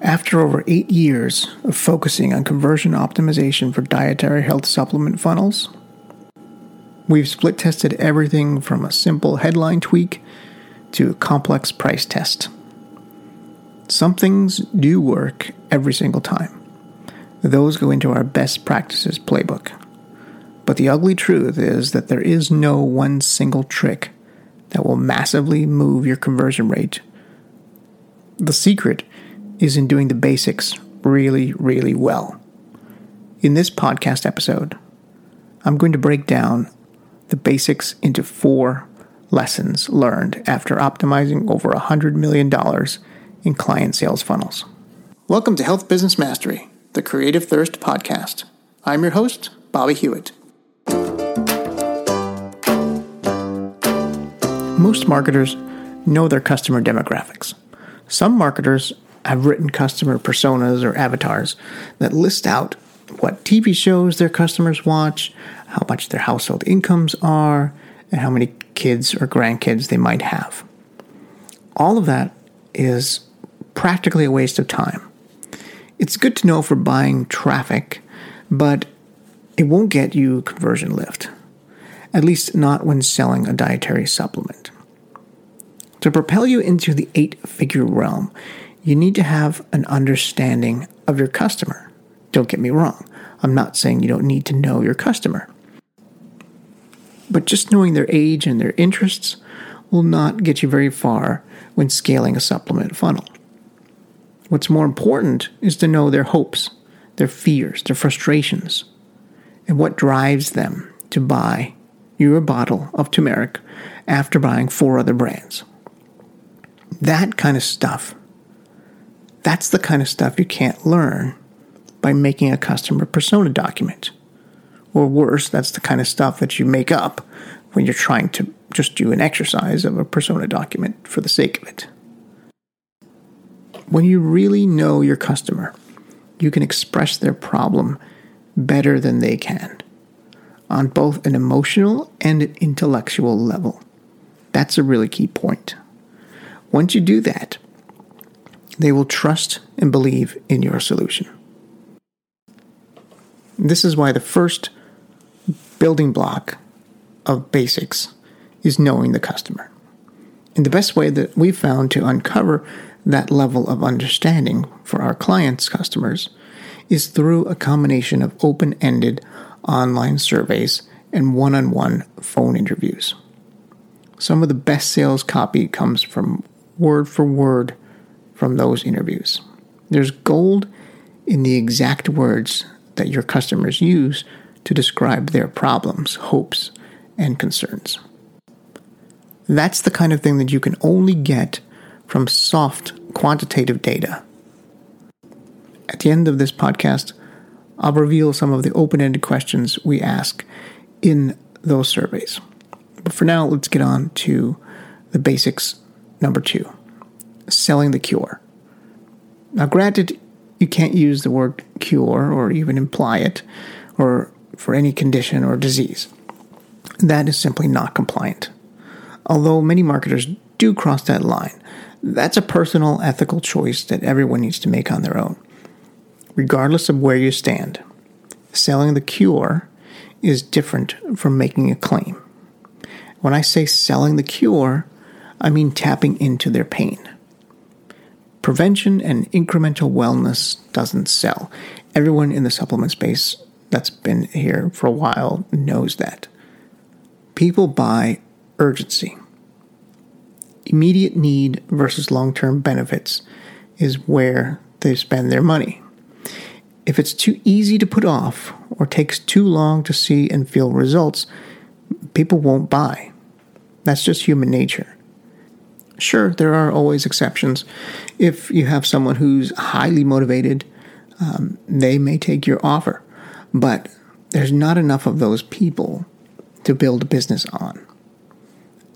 After over eight years of focusing on conversion optimization for dietary health supplement funnels, we've split tested everything from a simple headline tweak to a complex price test. Some things do work every single time. Those go into our best practices playbook. But the ugly truth is that there is no one single trick that will massively move your conversion rate. The secret is in doing the basics really, really well. In this podcast episode, I'm going to break down the basics into four lessons learned after optimizing over $100 million in client sales funnels. Welcome to Health Business Mastery, the Creative Thirst podcast. I'm your host, Bobby Hewitt. Most marketers know their customer demographics. Some marketers have written customer personas or avatars that list out what TV shows their customers watch, how much their household incomes are, and how many kids or grandkids they might have. All of that is practically a waste of time. It's good to know for buying traffic, but it won't get you conversion lift, at least not when selling a dietary supplement. To propel you into the eight figure realm, you need to have an understanding of your customer. Don't get me wrong, I'm not saying you don't need to know your customer. But just knowing their age and their interests will not get you very far when scaling a supplement funnel. What's more important is to know their hopes, their fears, their frustrations, and what drives them to buy your bottle of turmeric after buying four other brands. That kind of stuff that's the kind of stuff you can't learn by making a customer persona document. Or worse, that's the kind of stuff that you make up when you're trying to just do an exercise of a persona document for the sake of it. When you really know your customer, you can express their problem better than they can on both an emotional and an intellectual level. That's a really key point. Once you do that, they will trust and believe in your solution. This is why the first building block of basics is knowing the customer. And the best way that we've found to uncover that level of understanding for our clients' customers is through a combination of open ended online surveys and one on one phone interviews. Some of the best sales copy comes from word for word from those interviews. There's gold in the exact words that your customers use to describe their problems, hopes, and concerns. That's the kind of thing that you can only get from soft quantitative data. At the end of this podcast, I'll reveal some of the open ended questions we ask in those surveys. But for now, let's get on to the basics number two selling the cure. Now, granted, you can't use the word cure or even imply it or for any condition or disease. That is simply not compliant. Although many marketers do cross that line, that's a personal ethical choice that everyone needs to make on their own, regardless of where you stand. Selling the cure is different from making a claim. When I say selling the cure, I mean tapping into their pain. Prevention and incremental wellness doesn't sell. Everyone in the supplement space that's been here for a while knows that. People buy urgency. Immediate need versus long term benefits is where they spend their money. If it's too easy to put off or takes too long to see and feel results, people won't buy. That's just human nature. Sure, there are always exceptions. If you have someone who's highly motivated, um, they may take your offer, but there's not enough of those people to build a business on.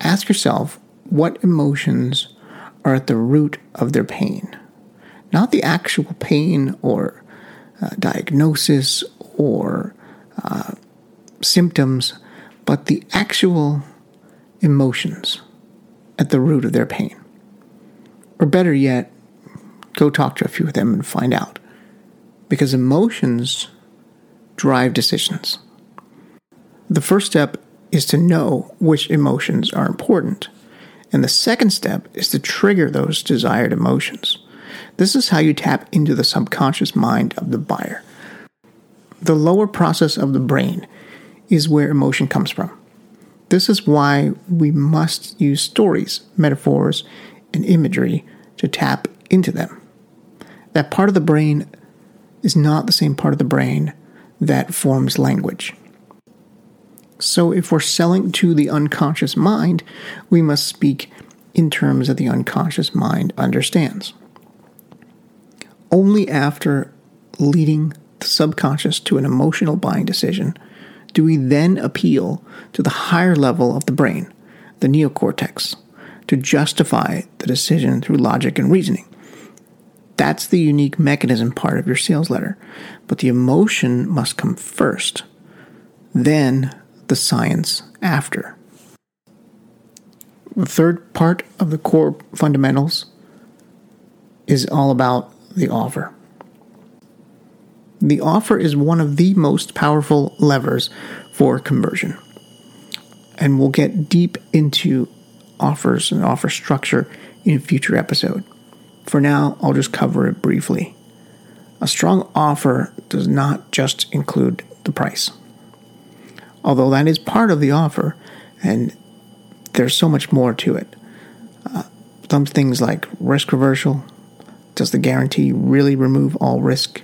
Ask yourself what emotions are at the root of their pain. Not the actual pain or uh, diagnosis or uh, symptoms, but the actual emotions at the root of their pain. Or better yet, go talk to a few of them and find out. Because emotions drive decisions. The first step is to know which emotions are important. And the second step is to trigger those desired emotions. This is how you tap into the subconscious mind of the buyer. The lower process of the brain is where emotion comes from. This is why we must use stories, metaphors, and imagery to tap into them. That part of the brain is not the same part of the brain that forms language. So, if we're selling to the unconscious mind, we must speak in terms that the unconscious mind understands. Only after leading the subconscious to an emotional buying decision we then appeal to the higher level of the brain, the neocortex, to justify the decision through logic and reasoning. That's the unique mechanism part of your sales letter. But the emotion must come first, then the science after. The third part of the core fundamentals is all about the offer. The offer is one of the most powerful levers for conversion. And we'll get deep into offers and offer structure in a future episode. For now, I'll just cover it briefly. A strong offer does not just include the price although that is part of the offer, and there's so much more to it. Uh, some things like risk reversal. Does the guarantee really remove all risk?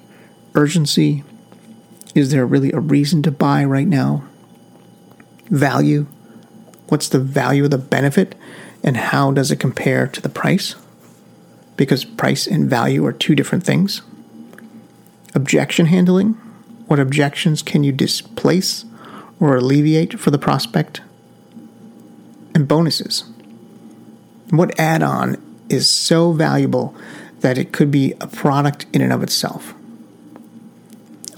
Urgency. Is there really a reason to buy right now? Value. What's the value of the benefit, and how does it compare to the price? Because price and value are two different things. Objection handling. What objections can you displace or alleviate for the prospect. And bonuses. What add on is so valuable that it could be a product in and of itself?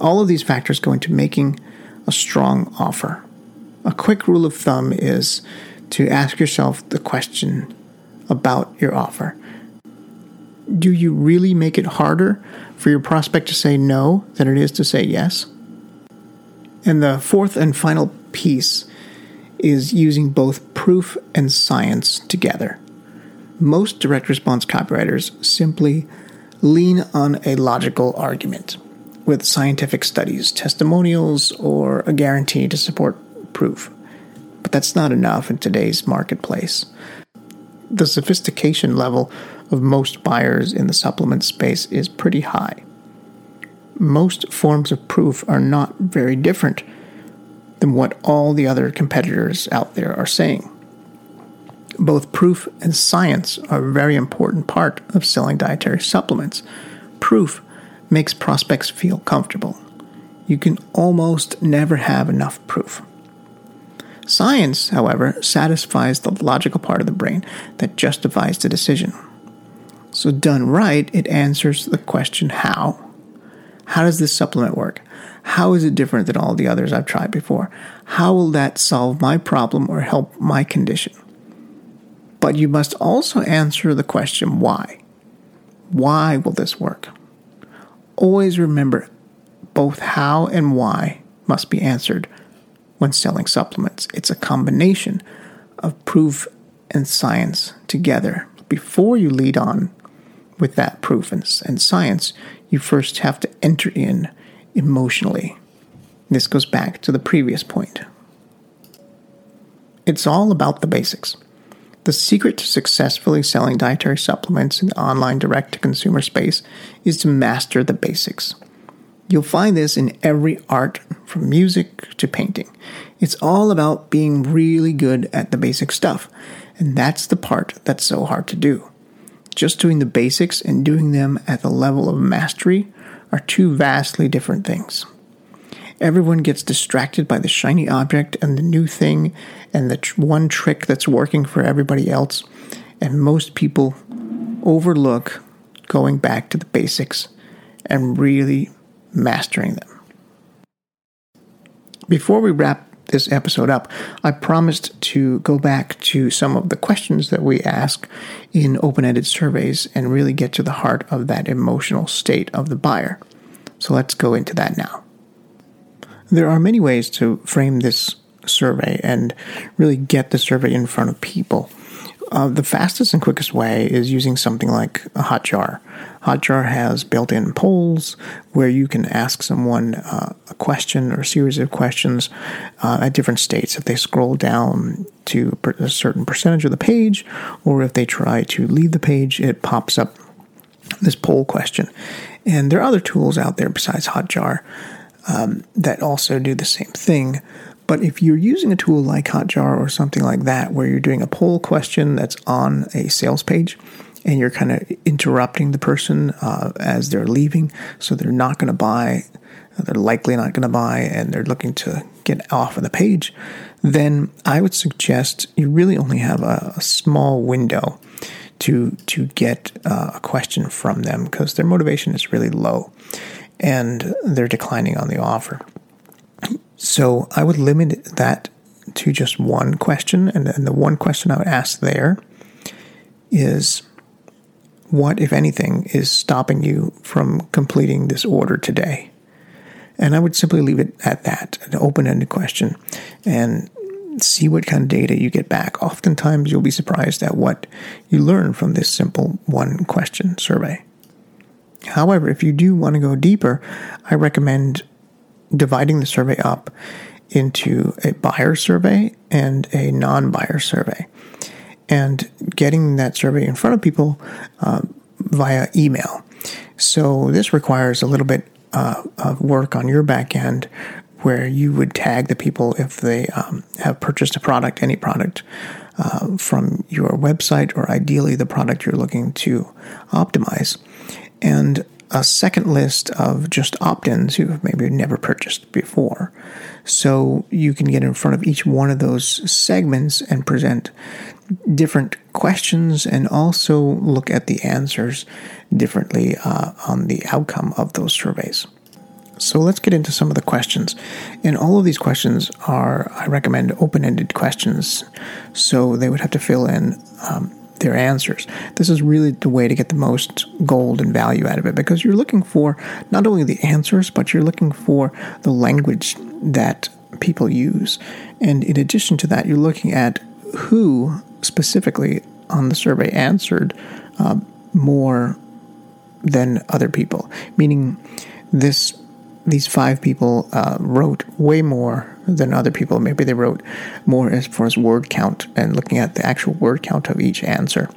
All of these factors go into making a strong offer. A quick rule of thumb is to ask yourself the question about your offer. Do you really make it harder for your prospect to say no than it is to say yes? And the fourth and final piece is using both proof and science together. Most direct response copywriters simply lean on a logical argument with scientific studies, testimonials, or a guarantee to support proof. But that's not enough in today's marketplace. The sophistication level of most buyers in the supplement space is pretty high most forms of proof are not very different than what all the other competitors out there are saying. Both proof and science are a very important part of selling dietary supplements. Proof makes prospects feel comfortable. You can almost never have enough proof. Science, however, satisfies the logical part of the brain that justifies the decision. So, done right, it answers the question how how does this supplement work? How is it different than all the others I've tried before? How will that solve my problem or help my condition? But you must also answer the question why. Why will this work? Always remember both how and why must be answered when selling supplements. It's a combination of proof and science together. Before you lead on with that proof and, and science, you first have to enter in emotionally. This goes back to the previous point. It's all about the basics. The secret to successfully selling dietary supplements in the online direct to consumer space is to master the basics. You'll find this in every art, from music to painting. It's all about being really good at the basic stuff, and that's the part that's so hard to do. Just doing the basics and doing them at the level of mastery are two vastly different things. Everyone gets distracted by the shiny object and the new thing and the tr- one trick that's working for everybody else, and most people overlook going back to the basics and really mastering them. Before we wrap this episode up, I promised to go back to some of the questions that we ask in open ended surveys and really get to the heart of that emotional state of the buyer. So let's go into that now. There are many ways to frame this survey and really get the survey in front of people. Uh, the fastest and quickest way is using something like Hotjar. Hotjar has built in polls where you can ask someone uh, a question or a series of questions uh, at different states. If they scroll down to a certain percentage of the page, or if they try to leave the page, it pops up this poll question. And there are other tools out there besides Hotjar um, that also do the same thing. But if you're using a tool like Hotjar or something like that, where you're doing a poll question that's on a sales page, and you're kind of interrupting the person uh, as they're leaving, so they're not going to buy, they're likely not going to buy, and they're looking to get off of the page, then I would suggest you really only have a, a small window to to get uh, a question from them because their motivation is really low, and they're declining on the offer. So I would limit that to just one question. And, and the one question I would ask there is what, if anything, is stopping you from completing this order today? And I would simply leave it at that, an open ended question, and see what kind of data you get back. Oftentimes, you'll be surprised at what you learn from this simple one question survey. However, if you do want to go deeper, I recommend dividing the survey up into a buyer survey and a non buyer survey and getting that survey in front of people uh, via email. So this requires a little bit uh, of work on your back end where you would tag the people if they um, have purchased a product, any product. Uh, from your website, or ideally the product you're looking to optimize. And a second list of just opt ins have maybe never purchased before. So you can get in front of each one of those segments and present different questions and also look at the answers differently uh, on the outcome of those surveys. So let's get into some of the questions. And all of these questions are, I recommend, open ended questions. So they would have to fill in um, their answers. This is really the way to get the most gold and value out of it because you're looking for not only the answers, but you're looking for the language that people use. And in addition to that, you're looking at who specifically on the survey answered uh, more than other people, meaning this these five people uh, wrote way more than other people. Maybe they wrote more as far as word count and looking at the actual word count of each answer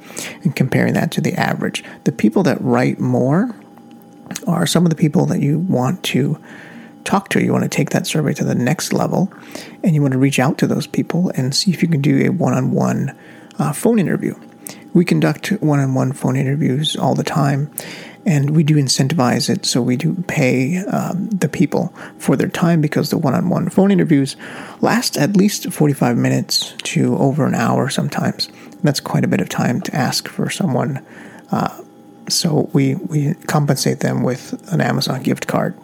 and comparing that to the average. The people that write more are some of the people that you want to talk to. You want to take that survey to the next level and you want to reach out to those people and see if you can do a one on one phone interview. We conduct one on one phone interviews all the time and we do incentivize it. So we do pay um, the people for their time because the one-on-one phone interviews last at least 45 minutes to over an hour sometimes. That's quite a bit of time to ask for someone. Uh, so we we compensate them with an Amazon gift card.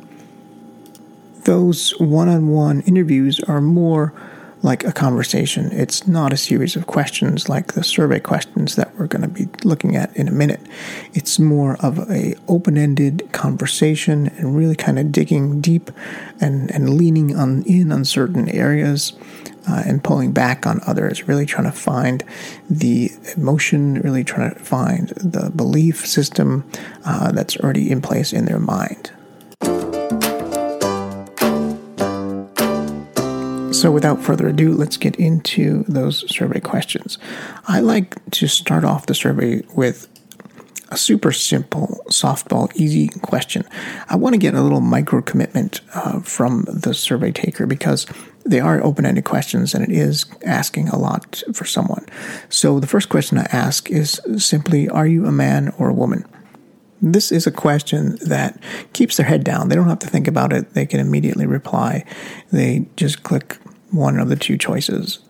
Those one-on-one interviews are more like a conversation. It's not a series of questions like the survey questions that we're going to be looking at in a minute. It's more of a open-ended conversation and really kind of digging deep and, and leaning on in on certain areas uh, and pulling back on others, really trying to find the emotion, really trying to find the belief system uh, that's already in place in their mind. So, without further ado, let's get into those survey questions. I like to start off the survey with a super simple, softball, easy question. I want to get a little micro commitment uh, from the survey taker because they are open ended questions and it is asking a lot for someone. So, the first question I ask is simply Are you a man or a woman? This is a question that keeps their head down. They don't have to think about it. They can immediately reply. They just click one of the two choices.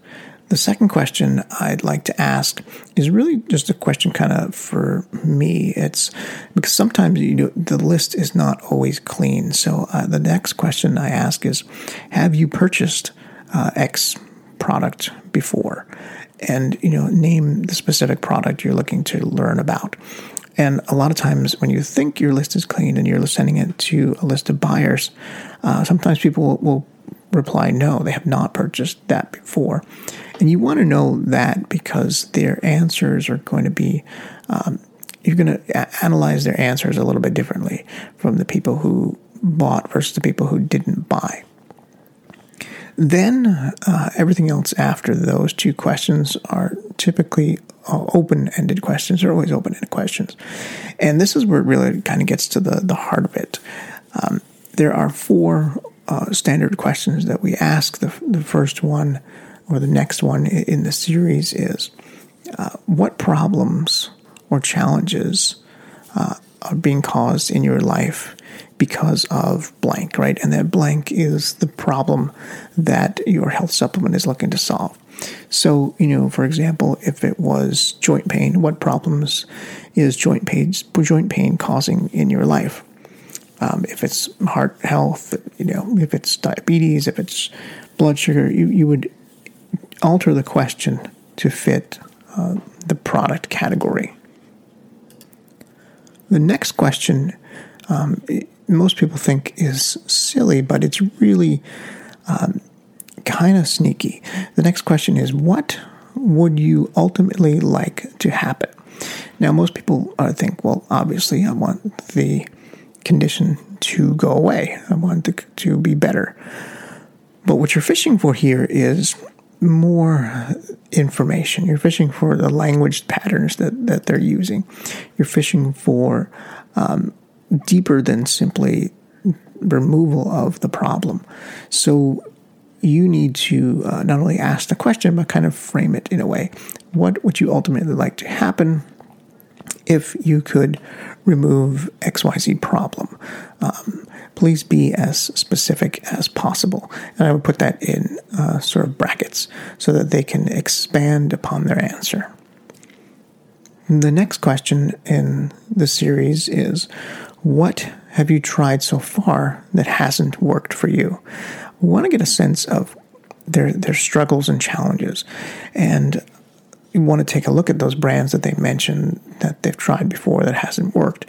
The second question I'd like to ask is really just a question kind of for me. It's because sometimes you know, the list is not always clean. So uh, the next question I ask is Have you purchased uh, X product before, and you know name the specific product you're looking to learn about. And a lot of times, when you think your list is clean and you're sending it to a list of buyers, uh, sometimes people will reply, no, they have not purchased that before. And you want to know that because their answers are going to be, um, you're going to analyze their answers a little bit differently from the people who bought versus the people who didn't buy. Then uh, everything else after those two questions are typically uh, open-ended questions. They're always open-ended questions, and this is where it really kind of gets to the the heart of it. Um, there are four uh, standard questions that we ask. The the first one, or the next one in the series, is uh, what problems or challenges uh, are being caused in your life because of blank, right? And that blank is the problem that your health supplement is looking to solve. So, you know, for example, if it was joint pain, what problems is joint pain, joint pain causing in your life? Um, if it's heart health, you know, if it's diabetes, if it's blood sugar, you, you would alter the question to fit uh, the product category. The next question um, most people think is silly, but it's really um, kind of sneaky. The next question is what would you ultimately like to happen? Now, most people uh, think, well, obviously, I want the condition to go away, I want it to be better. But what you're fishing for here is more information. You're fishing for the language patterns that, that they're using. You're fishing for um, deeper than simply removal of the problem. So you need to uh, not only ask the question, but kind of frame it in a way. What would you ultimately like to happen if you could remove XYZ problem? Um, please be as specific as possible. And I would put that in uh, sort of brackets so that they can expand upon their answer. The next question in the series is what have you tried so far that hasn't worked for you? We want to get a sense of their their struggles and challenges, and you want to take a look at those brands that they mentioned that they've tried before that hasn't worked,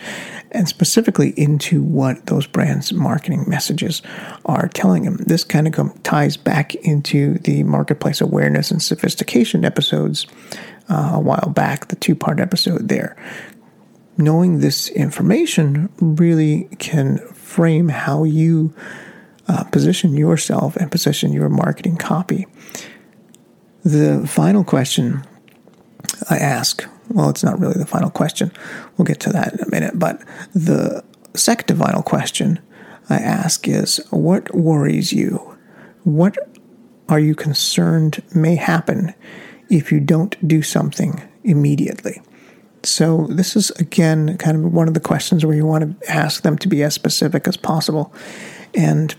and specifically into what those brands' marketing messages are telling them. This kind of ties back into the marketplace awareness and sophistication episodes uh, a while back, the two part episode there knowing this information really can frame how you uh, position yourself and position your marketing copy. The final question I ask, well, it's not really the final question. We'll get to that in a minute. But the second final question I ask is what worries you? What are you concerned may happen if you don't do something immediately? So, this is again kind of one of the questions where you want to ask them to be as specific as possible. And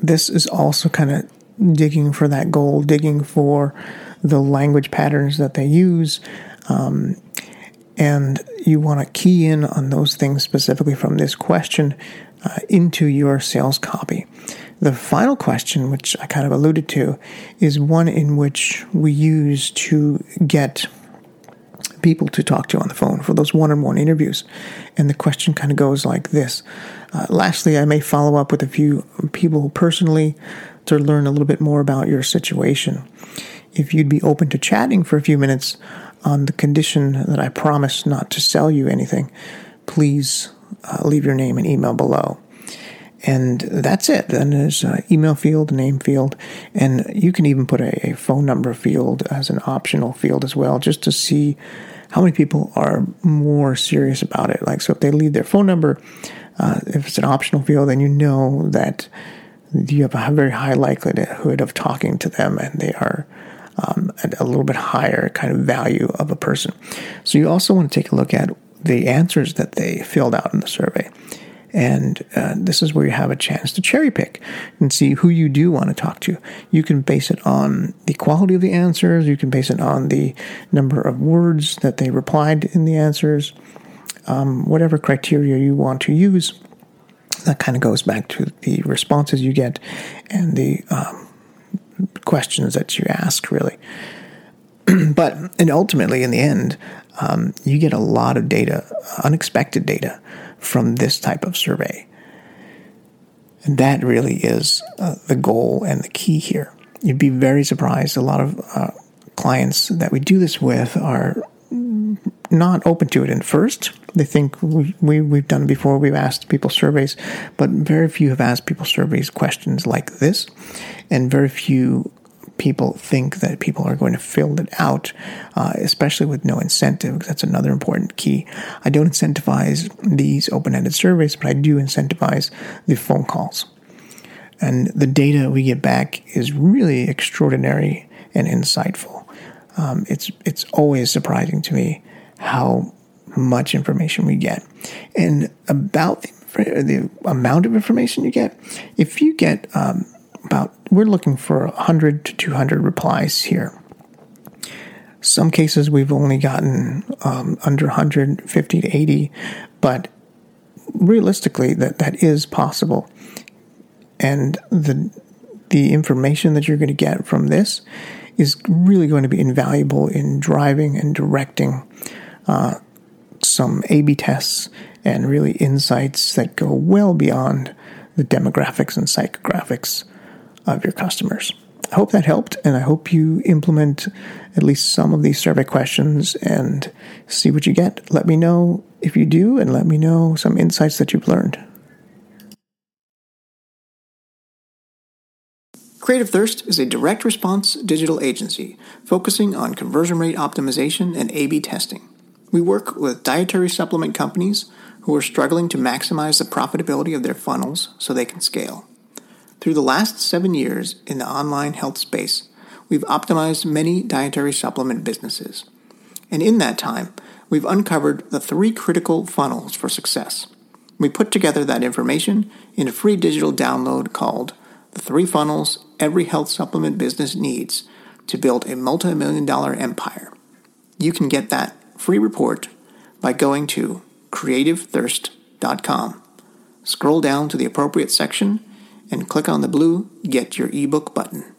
this is also kind of digging for that goal, digging for the language patterns that they use. Um, and you want to key in on those things specifically from this question uh, into your sales copy. The final question, which I kind of alluded to, is one in which we use to get people to talk to on the phone for those one on one interviews. And the question kind of goes like this uh, Lastly, I may follow up with a few people personally to learn a little bit more about your situation. If you'd be open to chatting for a few minutes on the condition that I promise not to sell you anything, please uh, leave your name and email below and that's it. Then there's an email field, name field, and you can even put a, a, phone number field as an optional field as well, just to see how many people are more serious about it. Like, so if they leave their phone number, uh, if it's an optional field, then you know that you have a very high likelihood of talking to them, and they are. Um, a little bit higher kind of value of a person. So you also want to take a look at the answers that they filled out in the survey. And uh, this is where you have a chance to cherry pick and see who you do want to talk to. You can base it on the quality of the answers, you can base it on the number of words that they replied in the answers, um, whatever criteria you want to use. That kind of goes back to the responses you get and the um, questions that you ask, really. but and ultimately, in the end, um, you get a lot of data, unexpected data, from this type of survey. And that really is uh, the goal and the key here. You'd be very surprised. A lot of uh, clients that we do this with are not open to it at first. They think we, we, we've done before, we've asked people surveys, but very few have asked people surveys questions like this, and very few people think that people are going to fill it out, uh, especially with no incentive. That's another important key. I don't incentivize these open ended surveys, but I do incentivize the phone calls. And the data we get back is really extraordinary and insightful. Um, it's it's always surprising to me how much information we get. And about the, the amount of information you get, if you get um, about, we're looking for 100 to 200 replies here. Some cases we've only gotten um, under 150 to 80, but realistically, that, that is possible. And the the information that you're going to get from this is really going to be invaluable in driving and directing uh, some A B tests and really insights that go well beyond the demographics and psychographics of your customers. I hope that helped, and I hope you implement at least some of these survey questions and see what you get. Let me know if you do, and let me know some insights that you've learned. Creative Thirst is a direct response digital agency focusing on conversion rate optimization and A B testing. We work with dietary supplement companies who are struggling to maximize the profitability of their funnels so they can scale. Through the last seven years in the online health space, we've optimized many dietary supplement businesses. And in that time, we've uncovered the three critical funnels for success. We put together that information in a free digital download called The Three Funnels Every Health Supplement Business Needs to Build a Multi Million Dollar Empire. You can get that free report by going to creativethirst.com. Scroll down to the appropriate section and click on the blue Get Your ebook button.